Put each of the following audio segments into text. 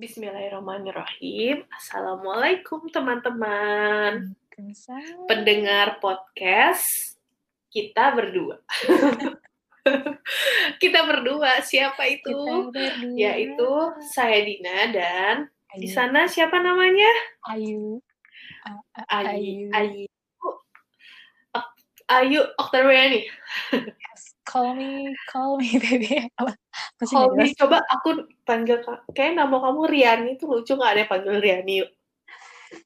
Bismillahirrahmanirrahim. Assalamualaikum teman-teman. Pendengar podcast kita berdua. kita berdua siapa itu? Kita berdua. Yaitu saya Dina dan di Ayu. sana siapa namanya? Ayu. Ayu. Ayu. Ayu. Ayu Oktaviani. Yes. Call me, call me baby. Apa? Nggak jelas? coba aku panggil ka- kayak nama kamu Riani itu lucu nggak ada yang panggil Riani.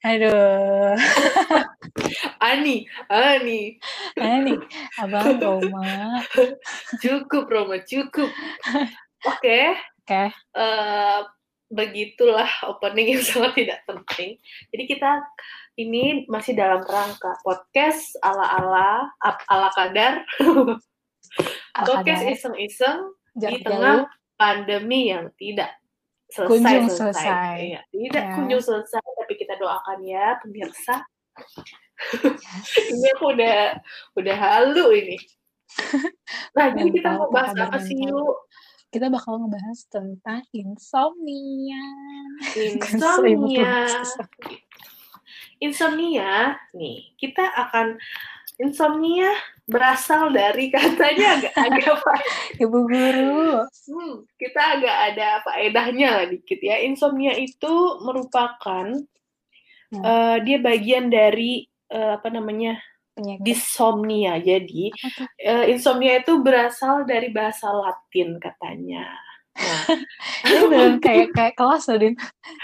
Aduh. Ani, Ani. Nih, Abang Roma. Cukup Roma, cukup. Oke. Oke. eh, begitulah opening yang sangat tidak penting. Jadi kita ini masih dalam rangka podcast ala-ala ala kadar, podcast iseng-iseng di tengah jauh. pandemi yang tidak Kunjung selesai selesai. Iya, tidak Ya. kunjung selesai, tapi kita doakan ya pemirsa. Yes. Ini aku udah udah halu ini. Nah, jadi kita mau bahas apa sih yuk? Kita bakal ngebahas tentang insomnia. Insomnia. Insomnia, nih kita akan insomnia berasal dari katanya agak agak Ibu guru. hmm, kita agak ada faedahnya lah dikit ya. Insomnia itu merupakan Hmm. eh, dia bagian dari eh, apa namanya Penyakit. disomnia. Jadi eh, insomnia itu berasal dari bahasa Latin katanya. Ini beneran kayak kayak kelas loh, Din.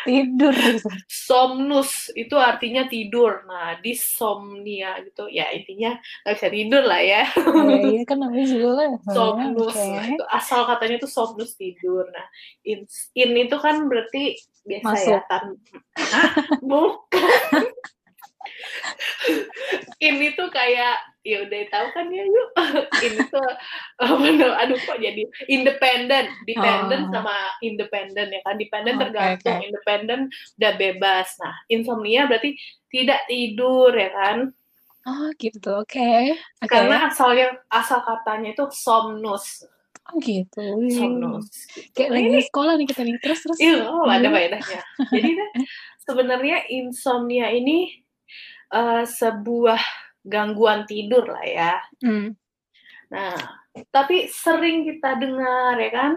Tidur gitu. somnus itu artinya tidur. Nah, disomnia gitu. Ya intinya nggak bisa tidur lah ya. Ya, iya kan namanya juga kan. somnus. Nah, itu asal katanya itu somnus tidur nah in, in itu kan berarti biasa Masuk. ya tan Hah? bukan in itu kayak ya udah tahu kan ya yuk in itu apa namanya aduh kok jadi independen dependent Oh. sama independen ya kan dependen Oke, tergantung oke. independen udah bebas nah insomnia berarti tidak tidur ya kan Oh gitu, oke. Oke. karena asalnya asal katanya itu somnus Oh gitu. somnus Kayak lagi Ini- sekolah nih kita nih. Terus terus. Iya, oh, ada Iya. faedahnya. Jadi sebenarnya insomnia ini eh, sebuah gangguan tidur lah ya. Hmm. Nah, tapi sering kita dengar ya kan.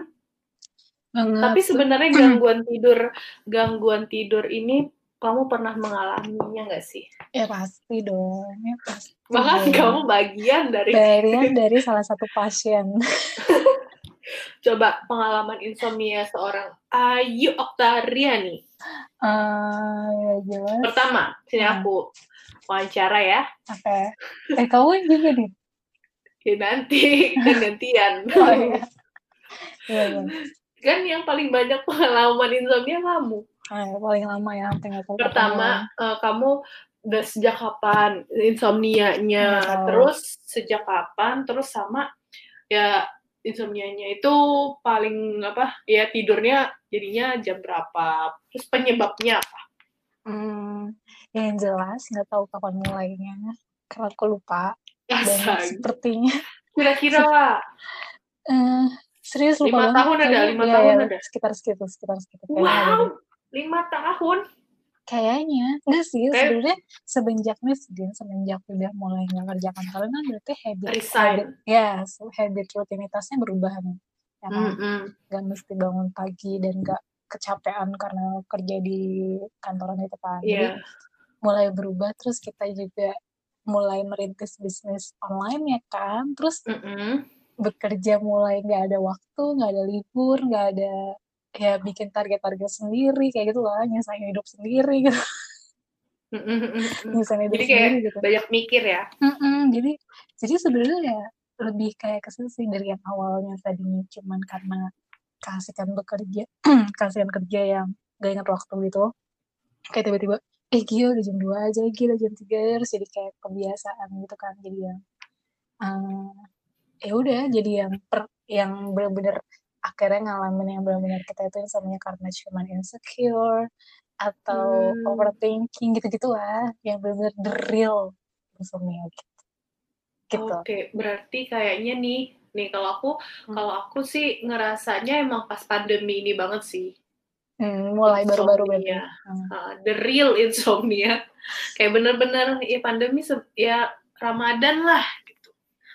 Banget. Tapi sebenarnya gangguan tidur, gangguan tidur ini kamu pernah mengalaminya nggak sih? ya pasti dong. Ya pasti. Bahkan kamu bagian dari Bagian dari salah satu pasien. coba pengalaman insomnia seorang Ayu Oktaria nih. Eh, ya jelas. Pertama, sini Hmm. aku wawancara ya. Oke. Eh kamu juga nih. Ya nanti kan gantian. Oh iya. Iya iya. kan yang paling banyak pengalaman insomnia kamu. Ah, ya, paling lama ya. Pertama, eh, kamu udah sejak kapan insomnianya, tahu. terus sejak kapan, terus sama ya insomnianya itu paling apa? Ya tidurnya jadinya jam berapa? Terus penyebabnya apa? Hmm, yang jelas nggak tahu kapan mulainya karena aku lupa dan sepertinya Kira-kira lah. eh serius lupa Lima banget tahun ada, lima Iya, tahun iya, ada. sekitar sekitar kayaknya ada Wow, lima tahun. kayaknya enggak sih Kayak- sebenarnya semenjak nih Din, semenjak udah mulai nggak kerja kantoran kan berarti habit Resign. habit ya so habit rutinitasnya berubah nih ya kan Mm-mm. nggak mesti bangun pagi dan nggak kecapean karena kerja di kantoran itu kan jadi Iya. Mulai berubah terus kita juga mulai merintis bisnis online ya kan? Terus Mm-mm. bekerja mulai nggak ada waktu nggak ada libur nggak ada ya bikin target-target sendiri kayak gitu lah nyusahin hidup sendiri gitu. Hidup Jadi kayak sendiri gitu. banyak mikir ya. Mm-mm, jadi jadi sebenarnya ya lebih kayak kesel sih dari yang awalnya tadinya cuman karena keasikan bekerja keasikan kerja yang gak ingat waktu gitu. Kayak tiba-tiba eh gila udah jam 2 aja gila jam 3 terus jadi kayak kebiasaan gitu kan jadi yang eh, ya udah jadi yang per, yang bener-bener akhirnya ngalamin yang benar-benar kita itu insomnia karena cuman insecure atau Hmm. overthinking gitu-gitu lah yang benar-benar the real insomnia gitu. gitu. Oke, berarti kayaknya nih, nih kalau aku, Hmm. kalau aku sih ngerasanya emang pas pandemi ini banget sih. Hmm, mulai baru-baru. Hmm. Uh, the real insomnia. Kayak bener-bener ya pandemi ya Ramadan lah gitu.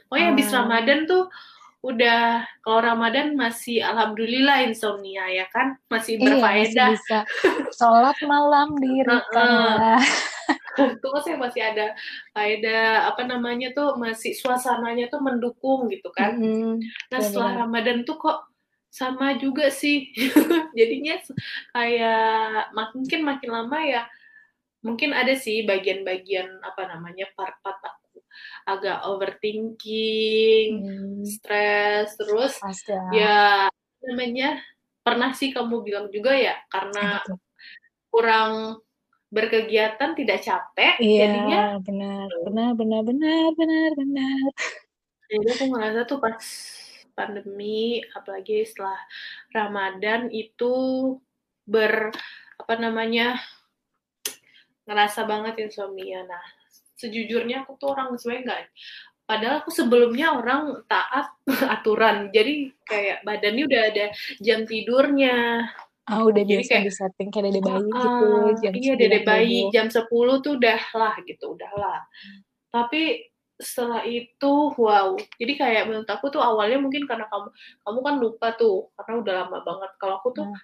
Pokoknya habis Hmm. Ramadan tuh udah kalau Ramadan masih alhamdulillah insomnia ya kan masih Iya, masih berfaedah. bisa sholat malam di Rika. Itu masih masih ada faedah apa namanya tuh masih suasananya tuh mendukung gitu kan. Mm-mm. Nah setelah. Ramadan tuh kok sama juga sih. Jadinya kayak mungkin makin lama ya mungkin ada sih bagian-bagian apa namanya part-part aku agak overthinking, Hmm, stres, terus pasti ya. ya namanya pernah sih kamu bilang juga ya karena tuh? kurang berkegiatan tidak capek Iya, jadinya benar, benar, benar, benar, benar, benar. jadi aku ngerasa tuh pas pandemi apalagi setelah Ramadan itu ber apa namanya ngerasa banget insomnia nah sejujurnya aku tuh orang sebenarnya nggak padahal aku sebelumnya orang taat aturan. Jadi kayak badannya udah ada jam tidurnya. Ah, udah Jadi biasa kayak, di setting kayak dede bayi gitu, Ah, jam iya 9 dede bayi jam 10 tuh udah lah gitu udah lah. Tapi setelah itu wow jadi kayak menurut aku tuh awalnya mungkin karena kamu kamu kan lupa tuh karena udah lama banget kalau aku tuh Nah.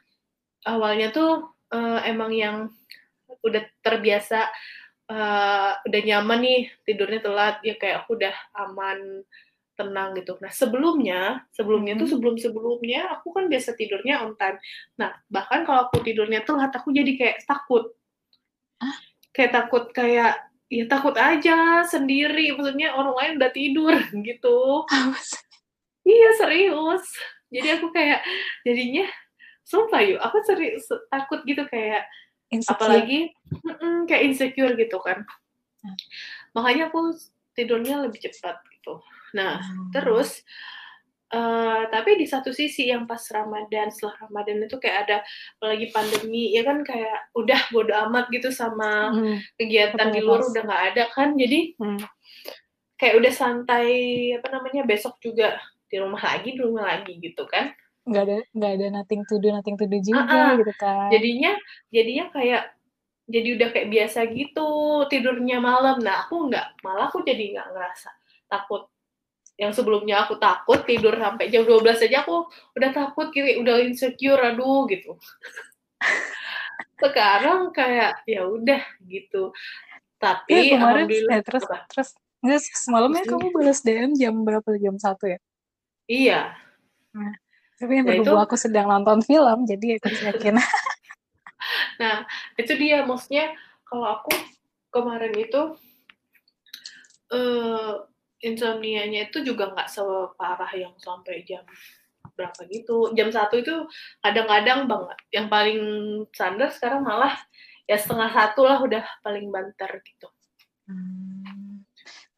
awalnya tuh eh, emang yang udah terbiasa eh, udah nyaman nih tidurnya telat ya kayak aku udah aman tenang gitu. Nah sebelumnya sebelumnya tuh Mhm. sebelum sebelumnya aku kan biasa tidurnya on time. Nah bahkan kalau aku tidurnya telat aku jadi kayak takut. Hah? Kayak takut kayak ya takut aja sendiri. Maksudnya orang lain udah tidur gitu. Iya serius. Jadi aku kayak jadinya sumpah yuk aku serius takut gitu kayak Insecure. apalagi mm-mm, kayak insecure gitu kan. Hmm. Makanya aku tidurnya lebih cepat gitu. Nah Hmm. terus eh tapi di satu sisi yang pas Ramadan setelah Ramadan itu kayak ada apalagi pandemi ya kan kayak udah bodo amat gitu sama Hmm, kegiatan di luar rutinitas. udah nggak ada kan jadi hmm. kayak udah santai apa namanya besok juga di rumah lagi di rumah lagi gitu kan nggak ada nggak ada nothing to do nothing to do juga Ah, ah. gitu kan jadinya jadinya kayak jadi udah kayak biasa gitu tidurnya malam nah aku nggak malah aku jadi nggak ngerasa takut yang sebelumnya aku takut tidur sampai jam 12 aja aku udah takut kayak udah insecure aduh gitu. Sekarang kayak ya udah gitu. Tapi Iya, kemarin eh, terus apa? terus. Nggak semalamnya Maksudnya? kamu balas DM jam berapa jam satu ya? Iya. Tapi yang Nah, berhubung aku sedang nonton film jadi aku yakin. Nah, itu dia. Maksudnya kalau aku kemarin itu eh insomnia-nya itu juga nggak separah yang sampai jam berapa gitu. Jam satu itu kadang-kadang banget. Yang paling standar sekarang malah ya setengah satu lah udah paling banter gitu.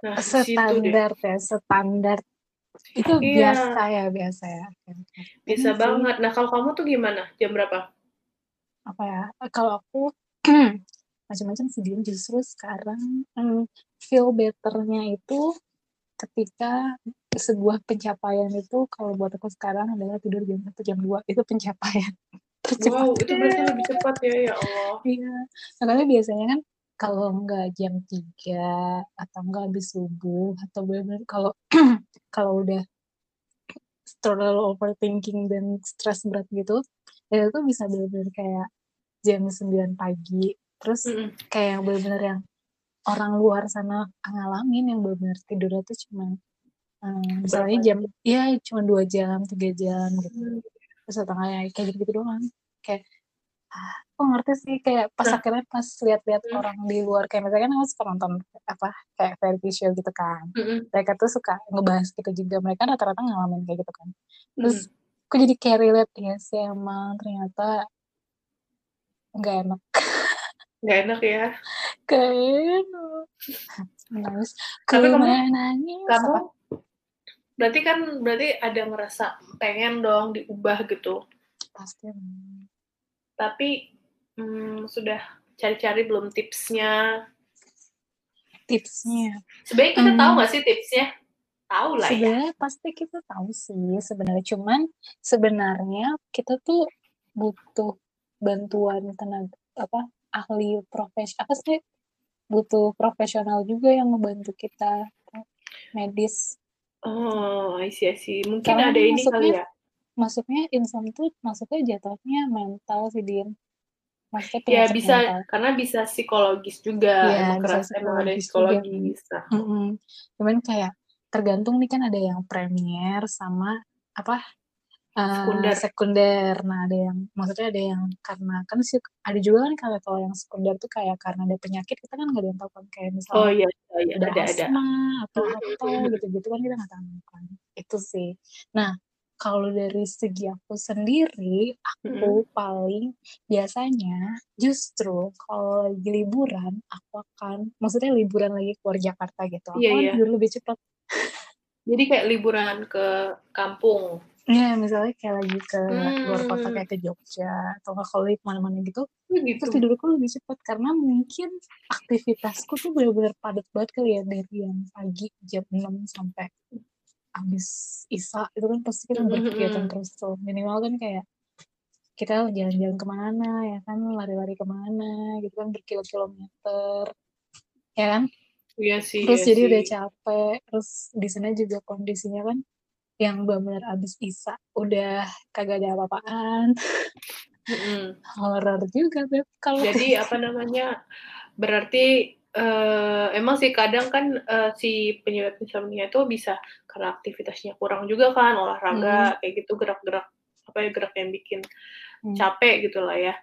Nah, situ deh. standar ya standar itu Iya. biasa ya biasa ya. Bisa Ini sih, banget. Nah, kalau kamu tuh gimana? Jam berapa? apa ya kalau aku macam-macam sih justru sekarang hmm, feel betternya itu ketika sebuah pencapaian itu kalau buat aku sekarang adalah tidur jam satu jam 2 itu pencapaian tercepat Wow, itu berarti lebih cepat ya, ya Allah. Iya, makanya biasanya kan kalau nggak jam 3 atau nggak habis subuh atau benar-benar kalau kalau udah terlalu overthinking dan stres berat gitu, ya itu bisa benar-benar kayak jam 9 pagi. Terus Mm-mm. kayak yang benar-benar yang orang luar sana ngalamin yang benar-benar tidurnya tuh cuma eh, misalnya jam ya cuma dua jam tiga jam gitu Hmm. terus setengahnya kayak gitu gitu doang kayak ah, aku ngerti sih kayak pas Nah. akhirnya pas lihat-lihat Hmm. orang di luar kayak misalnya kan aku suka nonton apa kayak variety show gitu kan Mm-mm. mereka tuh suka ngebahas gitu juga mereka rata-rata ngalamin kayak gitu kan terus Mm-mm. aku jadi kayak relate ya sih emang ternyata nggak enak Nggak enak ya. Enak nangis Tapi kamu- nangis. Kamu berarti kan berarti ada ngerasa pengen dong diubah gitu. Pasti. Tapi hmm, sudah cari-cari belum tipsnya. Tipsnya. Sebenarnya kita Hmm. tahu nggak sih tipsnya? Tahu lah ya. Sebenarnya pasti kita tahu sih sebenarnya. Cuman sebenarnya kita tuh butuh bantuan tenaga apa ahli profes apa sih butuh profesional juga yang membantu kita medis Oh, I see, I see. Mungkin Karena ada ini kali ya. masuknya insomnia tuh masuknya jatuhnya mental sih Din maksudnya Ya bisa mental karena bisa psikologis juga. Iya, emang keras emang ada psikologis. Nah, Mm-mm. cuman kayak tergantung nih kan ada yang premier sama apa uh, Sekunder. sekunder nah ada yang maksudnya ada yang karena kan sih ada juga kan kalau kalau yang sekunder tuh kayak karena ada penyakit kita kan nggak ada yang tahu kan kayak misalnya Oh iya, iya, iya, ada ada ada. asma atau Mhm, apa mhm. gitu-gitu kan kita nggak tahu kan itu sih nah kalau dari segi aku sendiri aku paling biasanya justru kalau lagi liburan aku akan maksudnya liburan lagi keluar Jakarta gitu aku iya. tidur lebih cepat Jadi kayak liburan ke kampung. Ya misalnya kayak lagi ke luar kota Hmm. kayak ke Jogja atau nggak kalau lagi ke mana-mana gitu Oh, gitu. terus tidurku lebih cepat karena mungkin aktivitasku tuh benar-benar padat banget kali ya dari yang pagi jam 6 sampai habis isa itu kan pasti kita Mhm, berkegiatan mhm. terus tuh minimal kan kayak kita jalan-jalan ke mana ya kan lari-lari ke mana gitu kan berkilo-kilometer ya kan Iya sih, terus iya jadi udah sih. capek terus di sana juga kondisinya kan yang benar-benar abis isa udah kagak ada apa-apaan Mhm. horor juga beb kalau Jadi apa namanya? Berarti eh, emang sih kadang kan eh, si penyebab insomnia itu bisa karena aktivitasnya kurang juga kan olahraga kayak gitu gerak-gerak apa ya gerak yang bikin Hmm. capek gitu lah ya.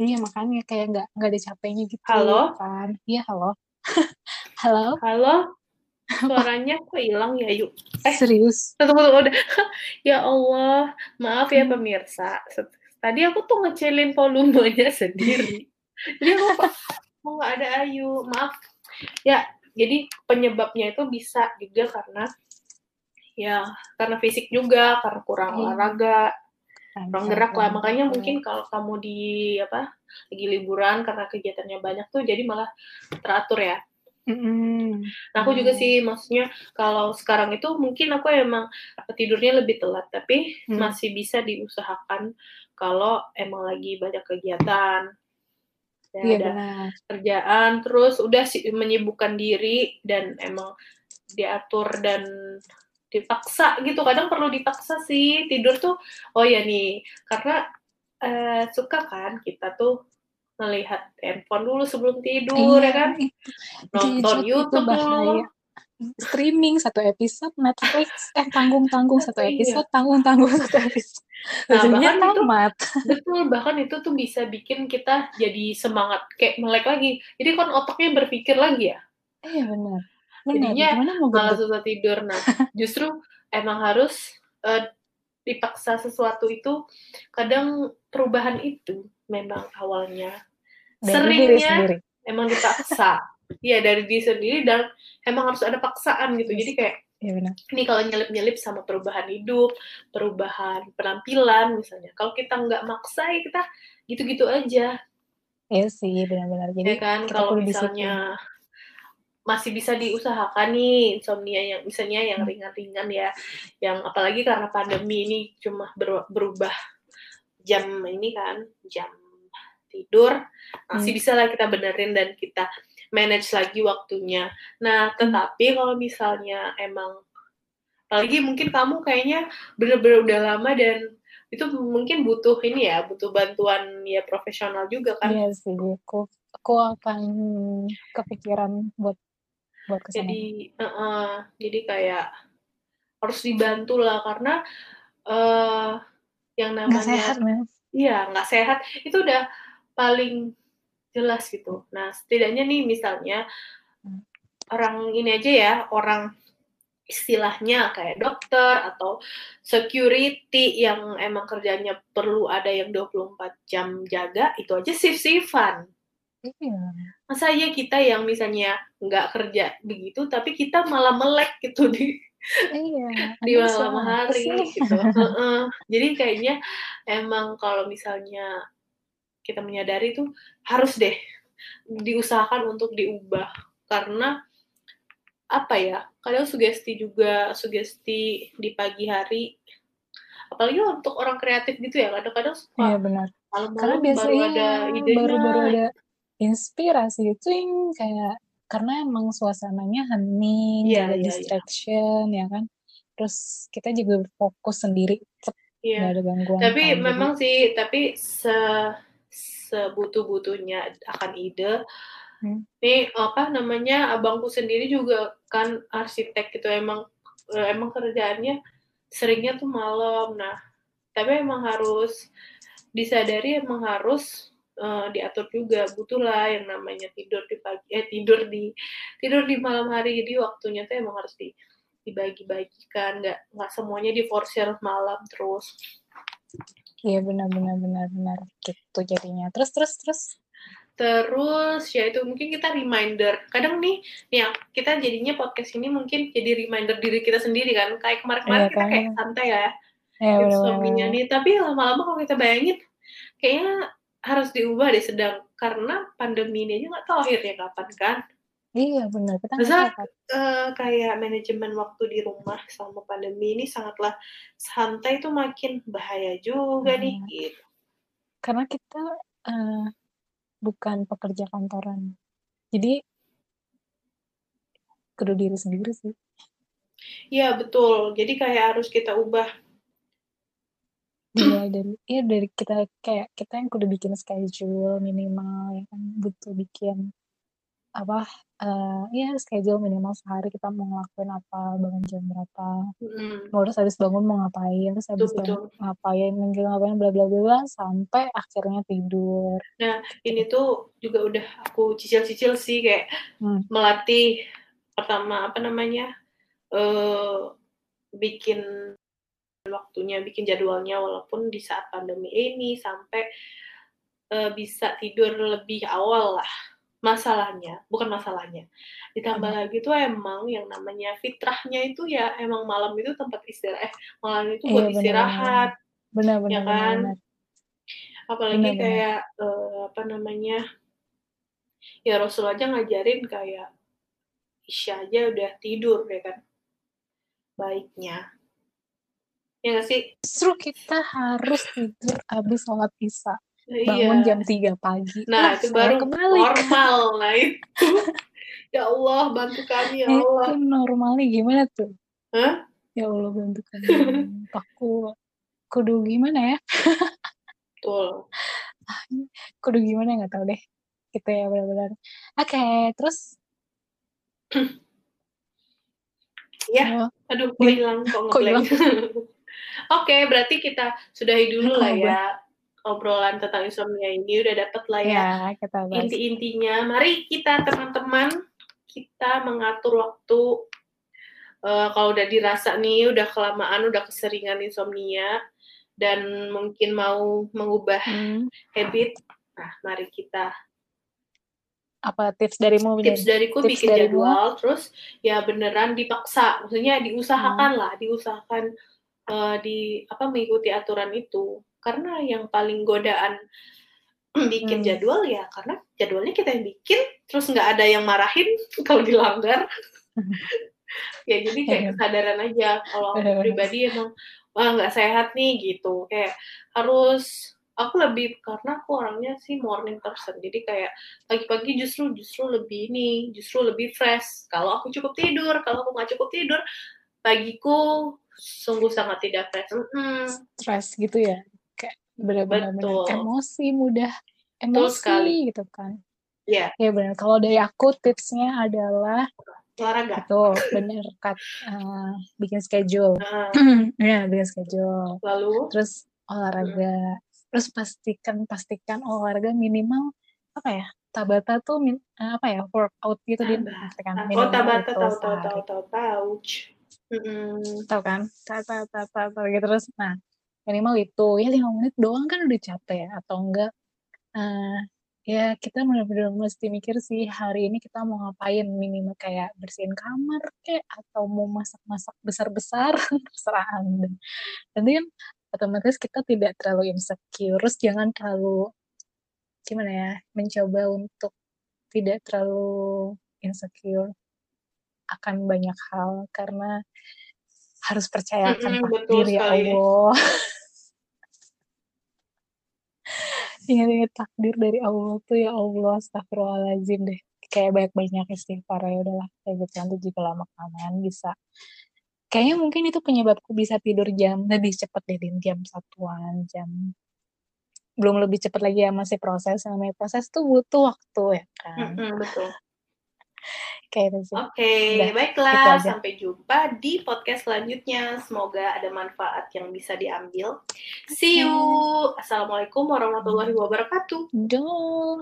Iya makanya kayak nggak nggak ada capeknya gitu Halo? kan. Iya halo. halo. Halo? Suaranya kok hilang ya, Yuk? Eh, Serius. tunggu, tunggu, udah. ya Allah, maaf ya Hmm. pemirsa. Tadi aku tuh ngecilin volumenya sendiri. Jadi aku kok mau nggak ada Ayu, maaf. Ya, jadi penyebabnya itu bisa juga karena ya karena fisik juga, karena kurang Iya. olahraga, kurang gerak lah. kan. Makanya mungkin kalau kamu di apa lagi liburan karena kegiatannya banyak tuh jadi malah teratur ya. Mm-mm. Nah, aku juga sih maksudnya kalau sekarang itu mungkin aku emang tidurnya lebih telat, tapi Hmm. masih bisa diusahakan kalau emang lagi banyak kegiatan. Ya, Iya ada benar. kerjaan terus udah sih menyibukkan diri dan emang diatur dan dipaksa gitu. Kadang perlu dipaksa sih tidur tuh. Oh ya nih, karena eh, suka kan kita tuh melihat handphone dulu sebelum tidur ya Iya, kan itu nonton itu YouTube dulu. Streaming satu episode Netflix, eh tanggung-tanggung satu Iya. episode, tanggung-tanggung satu episode. Nah, Ujungnya bahkan itu- tamat. betul bahkan itu tuh bisa bikin kita jadi semangat kayak melek lagi jadi kan otaknya berpikir lagi ya Iya benar. Benar. Jadinya Gimana mau malah susah tidur nah justru emang harus eh, dipaksa sesuatu itu kadang perubahan itu memang awalnya Dari diri seringnya sendiri. emang dipaksa Iya dari diri sendiri dan emang harus ada paksaan gitu jadi kayak Iya benar. ini kalau nyelip-nyelip sama perubahan hidup, perubahan penampilan misalnya. Kalau kita nggak maksa ya kita gitu-gitu aja, Iya sih, benar-benar. Jadi ya kan? Kalau misalnya masih bisa diusahakan nih insomnia yang misalnya yang Hmm. ringan-ringan ya, yang apalagi karena pandemi ini cuma ber- berubah jam ini kan, jam tidur masih Hmm. bisa lah kita benerin dan kita manage lagi waktunya. Nah, Hmm. tetapi kalau misalnya emang apalagi mungkin kamu kayaknya bener-bener udah lama dan itu mungkin butuh ini ya, butuh bantuan ya profesional juga kan. Iya sih, aku aku akan kepikiran buat buat ke sana. Jadi, eh, jadi kayak harus dibantu lah karena eh yang Nggak namanya sehat, men. Iya, nggak sehat. Itu udah paling jelas gitu. Nah, setidaknya nih misalnya orang ini aja ya, orang istilahnya kayak dokter atau security yang emang kerjanya perlu ada yang 24 jam jaga, itu aja shift-shiftan. Iya. Masa iya kita yang misalnya nggak kerja begitu, tapi kita malah melek gitu di Iya. di malam hari gitu. Jadi kayaknya emang kalau misalnya kita menyadari tuh harus deh diusahakan untuk diubah karena apa ya kadang sugesti juga sugesti di pagi hari apalagi untuk orang kreatif gitu ya kadang-kadang Iya suka benar. karena Malam-malam baru biasanya ada idenya. baru-baru ada inspirasi twing kayak karena emang suasananya hening Iya, gak ada iya, iya. distraction ya kan terus kita juga fokus sendiri Iya. ada gangguan Tapi kan. Memang sih, tapi se sebutuh-butuhnya akan ide. Hmm. Nih apa namanya abangku sendiri juga kan arsitek gitu emang eh, emang kerjaannya seringnya tuh malam. Nah, tapi emang harus disadari emang harus eh, diatur juga butuhlah yang namanya tidur di pagi eh tidur di tidur di malam hari jadi waktunya tuh emang harus di dibagi-bagikan nggak nggak semuanya diforsir malam terus iya benar-benar benar-benar gitu jadinya terus terus terus Terus ya itu mungkin kita reminder. Kadang nih, ya kita jadinya podcast ini mungkin jadi reminder diri kita sendiri kan. Kayak kemarin-kemarin Iya, kita kan. kayak santai ya, ya insomnia benar-benar nih. Tapi lama-lama kalau kita bayangin, kayaknya harus diubah deh sedang karena pandemi ini aja nggak tahu akhirnya kapan kan. Iya benar kita nggak Masa tahu kan. eh, kayak manajemen waktu di rumah selama pandemi ini sangatlah santai itu makin bahaya juga nih Hmm. gitu. karena kita eh, bukan pekerja kantoran jadi kudu diri sendiri sih Iya betul. Jadi kayak harus kita ubah. dimulai dari ya dari kita kayak kita yang kudu bikin schedule minimal ya kan butuh bikin apa eh ya schedule minimal sehari kita mau ngelakuin apa bangun jam berapa Mm, mau terus habis bangun mau ngapain terus habis bangun betul. ngapain mungkin ngapain bla bla bla sampai akhirnya tidur Nah, ini tuh juga udah aku cicil-cicil sih kayak Hmm. melatih pertama apa namanya eh bikin waktunya, bikin jadwalnya walaupun di saat pandemi ini sampai eh, bisa tidur lebih awal lah. Masalahnya, bukan masalahnya. Ditambah Apa? lagi tuh emang yang namanya fitrahnya itu ya emang malam itu tempat istirahat, eh, malam itu buat benar, istirahat, benar ya kan? benar apalagi Benar, benar. kayak eh, apa namanya ya Rasul aja ngajarin kayak Isya aja udah tidur ya kan baiknya ya nggak sih justru kita harus tidur habis sholat isya bangun iya jam 3 pagi. Nah Lah, itu baru kebalik. normal. Nah itu. Ya Allah bantu kami ya Allah. itu normalnya gimana tuh? Hah? ya Allah bantu kami. Aku kudu gimana ya? Betul. Kudu gimana nggak tahu deh. Gitu ya benar-benar. Oke terus? Ya. Oh, aduh gue hilang kok Kok oke berarti kita sudahi dulu Kok lah ya obrolan tentang insomnia ini udah dapet lah ya. Ya inti-intinya mari kita teman-teman kita mengatur waktu. Eh, kalau udah dirasa nih udah kelamaan udah keseringan insomnia dan mungkin mau mengubah Hmm, habit nah mari kita. Apa tips darimu tips dariku Tips bikin darimu? jadwal terus ya beneran dipaksa. Maksudnya diusahakan lah diusahakan eh, di apa mengikuti aturan itu karena yang paling godaan bikin Hmm. jadwal ya karena jadwalnya kita yang bikin terus nggak ada yang marahin kalau dilanggar ya jadi kayak Iya. kesadaran aja kalau aku Bener-bener. pribadi emang wah nggak sehat nih gitu kayak harus aku lebih karena aku orangnya sih morning person jadi kayak pagi-pagi justru justru lebih ini justru lebih fresh kalau aku cukup tidur kalau aku nggak cukup tidur pagiku sungguh sangat tidak fresh Mm-mm. stres gitu ya benar-benar emosi mudah. Emosi sekali. gitu kan. Ya ya benar. Kalau dari aku tipsnya adalah olahraga itu bener kat eh, bikin schedule. Nah, ya bikin schedule. Lalu? Terus olahraga. Terus pastikan pastikan olahraga minimal apa ya tabata tuh min, eh, apa ya workout gitu din Tabata. pastikan. Oh minimal tabata itu tahu tahu tahu tahu. Tahu tahu kan tata tata tata gitu terus nah minimal itu. Ya lima menit doang kan udah capek ya atau enggak? Eh ya kita benar-benar mesti mikir sih hari ini kita mau ngapain? Minimal kayak bersihin kamar kayak atau mau masak-masak besar-besar? Terserah anda. Nanti kan otomatis kita tidak terlalu insecure terus jangan terlalu gimana ya mencoba untuk tidak terlalu insecure akan banyak hal karena harus percaya akan Mm-mm, takdir betul ya sekali. Allah ingat-ingat takdir dari Allah tuh ya Allah astagfirullahaladzim deh. Kayak banyak-banyak istighfar ya udahlah kayak gitu. Nanti juga lama kelamaan bisa. Kayaknya mungkin itu penyebabku bisa tidur jam lebih cepat deh din jam satuan jam belum lebih cepat lagi ya masih proses namanya. Proses tuh butuh waktu ya kan? Mm-mm, betul. Sih Oke, Udah, itu baiklah. Sampai jumpa di podcast selanjutnya. Semoga ada manfaat yang bisa diambil. See you. Assalamualaikum warahmatullahi wabarakatuh. Duh.